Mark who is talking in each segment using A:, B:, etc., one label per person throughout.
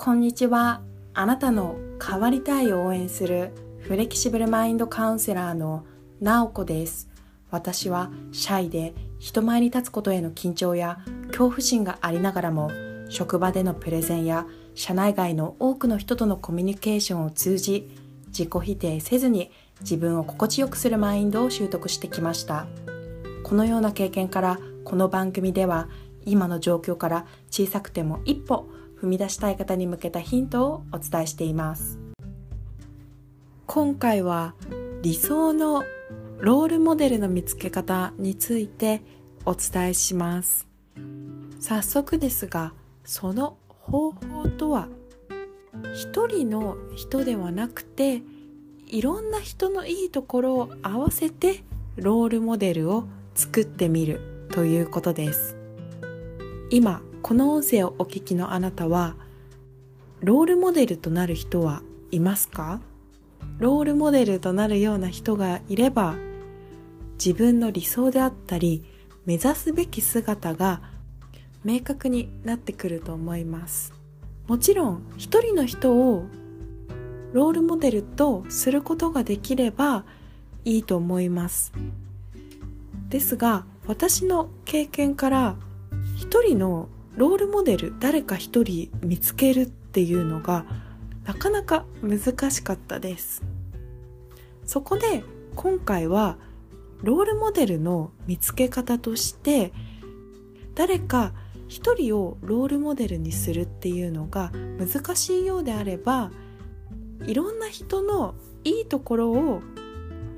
A: こんにちは。あなたの変わりたいを応援するフレキシブルマインドカウンセラーのなおこです。私はシャイで人前に立つことへの緊張や恐怖心がありながらも職場でのプレゼンや社内外の多くの人とのコミュニケーションを通じ自己否定せずに自分を心地よくするマインドを習得してきましたこのような経験からこの番組では今の状況から小さくても一歩踏み出したい方に向けたヒントをお伝えしています。今回は理想のロールモデルの見つけ方についてお伝えします。早速ですがその方法とは一人の人ではなくていろんな人のいいところを合わせてロールモデルを作ってみるということです。今この音声をお聞きのあなたはロールモデルとなる人はいますか？ロールモデルとなるような人がいれば自分の理想であったり目指すべき姿が明確になってくると思います。もちろん一人の人をロールモデルとすることができればいいと思います。ですが私の経験から一人のロールモデル誰か一人見つけるっていうのがなかなか難しかったです。そこで今回はロールモデルの見つけ方として誰か一人をロールモデルにするっていうのが難しいようであればいろんな人のいいところを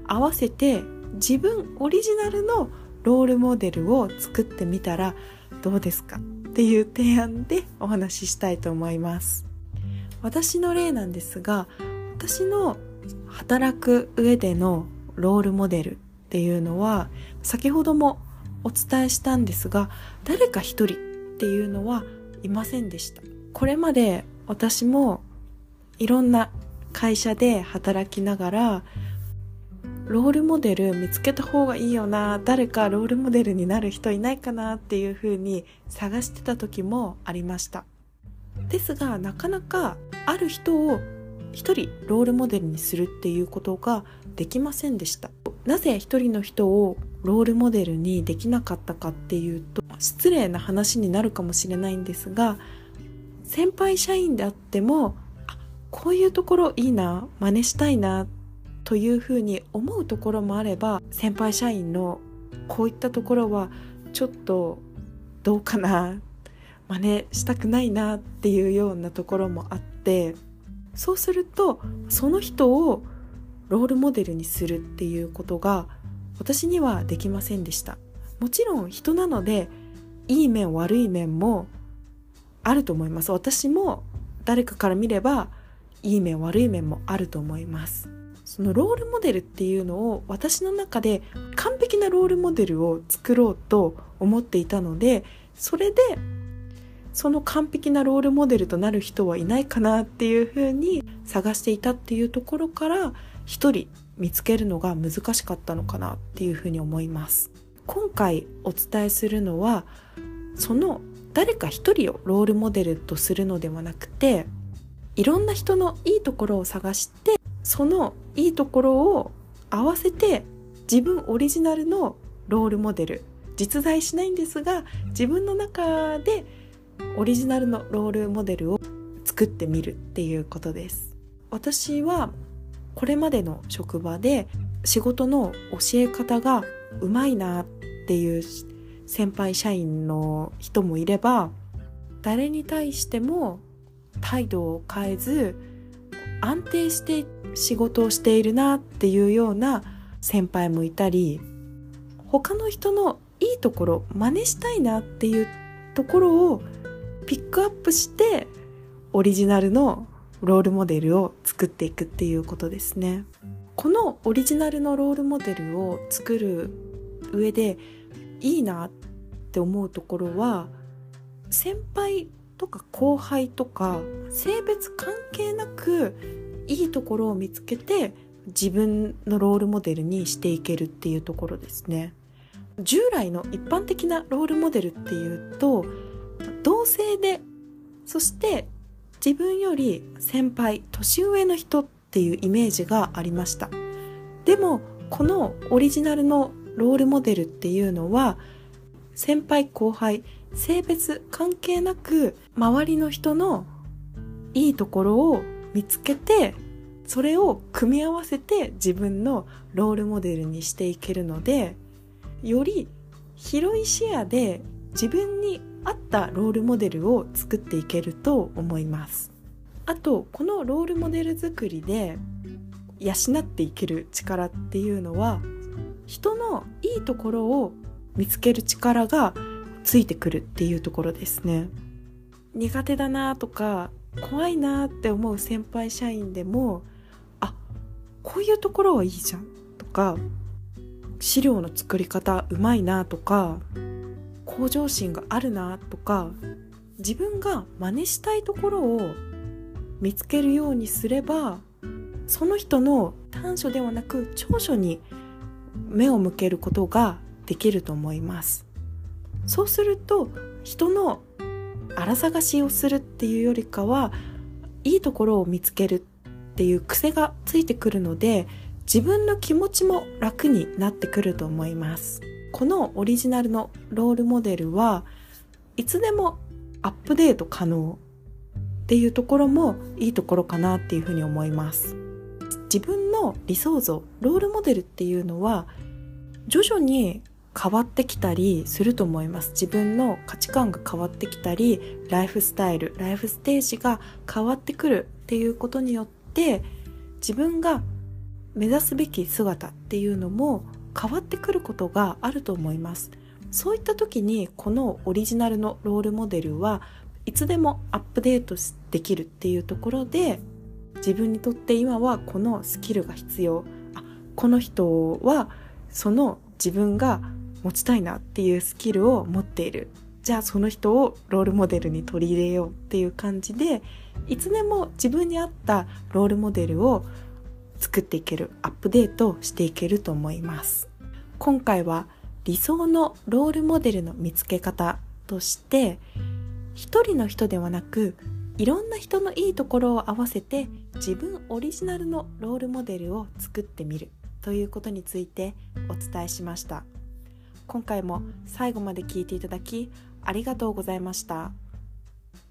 A: 合わせて自分オリジナルのロールモデルを作ってみたらどうですか？っていう提案でお話ししたいと思います。私の例なんですが私の働く上でのロールモデルっていうのは先ほどもお伝えしたんですが誰か一人っていうのはいませんでした。これまで私もいろんな会社で働きながらロールモデル見つけた方がいいよな誰かロールモデルになる人いないかなっていうふうに探してた時もありました。ですがなかなかある人を一人ロールモデルにするっていうことができませんでした。なぜ一人の人をロールモデルにできなかったかっていうと失礼な話になるかもしれないんですが先輩社員であってもこういうところいいな真似したいなというふうに思うところもあれば先輩社員のこういったところはちょっとどうかな真似したくないなっていうようなところもあってそうするとその人をロールモデルにするっていうことが私にはできませんでした。もちろん人なのでいい面悪い面もあると思います。私も誰かから見ればいい面悪い面もあると思います。そのロールモデルっていうのを私の中で完璧なロールモデルを作ろうと思っていたのでそれでその完璧なロールモデルとなる人はいないかなっていうふうに探していたっていうところから一人見つけるのが難しかったのかなっていうふうに思います。今回お伝えするのはその誰か一人をロールモデルとするのではなくていろんな人のいいところを探してそのいいところを合わせて自分オリジナルのロールモデル実在しないんですが自分の中でオリジナルのロールモデルを作ってみるっていうことです。私はこれまでの職場で仕事の教え方がうまいなっていう先輩社員の人もいれば誰に対しても態度を変えず安定して仕事をしているなっていうような先輩もいたり他の人のいいところ真似したいなっていうところをピックアップしてオリジナルのロールモデルを作っていくっていうことですね。このオリジナルのロールモデルを作る上でいいなって思うところは先輩とか後輩とか性別関係なくいいところを見つけて自分のロールモデルにしていけるっていうところですね。従来の一般的なロールモデルっていうと同性でそして自分より先輩年上の人っていうイメージがありました。でもこのオリジナルのロールモデルっていうのは先輩後輩性別関係なく周りの人のいいところを見つけてそれを組み合わせて自分のロールモデルにしていけるのでより広い視野で自分に合ったロールモデルを作っていけると思います。あとこのロールモデル作りで養っていける力っていうのは人のいいところを見つける力がついてくるっていうところですね。苦手だなとか怖いなって思う先輩社員でもあこういうところはいいじゃんとか資料の作り方うまいなとか向上心があるなとか自分が真似したいところを見つけるようにすればその人の短所ではなく長所に目を向けることができると思います。そうすると人の荒探しをするっていうよりかはいいところを見つけるっていう癖がついてくるので自分の気持ちも楽になってくると思います。このオリジナルのロールモデルはいつでもアップデート可能っていうところもいいところかなっていうふうに思います。自分の理想像ロールモデルっていうのは徐々に変わってきたりすると思います。自分の価値観が変わってきたりライフスタイルライフステージが変わってくるっていうことによって自分が目指すべき姿っていうのも変わってくることがあると思います。そういった時にこのオリジナルのロールモデルはいつでもアップデートできるっていうところで自分にとって今はこのスキルが必要。あこの人はその自分が持ちたいなっていうスキルを持っている。じゃあその人をロールモデルに取り入れようっていう感じでいつでも自分に合ったロールモデルを作っていけるアップデートしていけると思います。今回は理想のロールモデルの見つけ方として一人の人ではなくいろんな人のいいところを合わせて自分オリジナルのロールモデルを作ってみるということについてお伝えしました。今回も最後まで聞いていただきありがとうございました。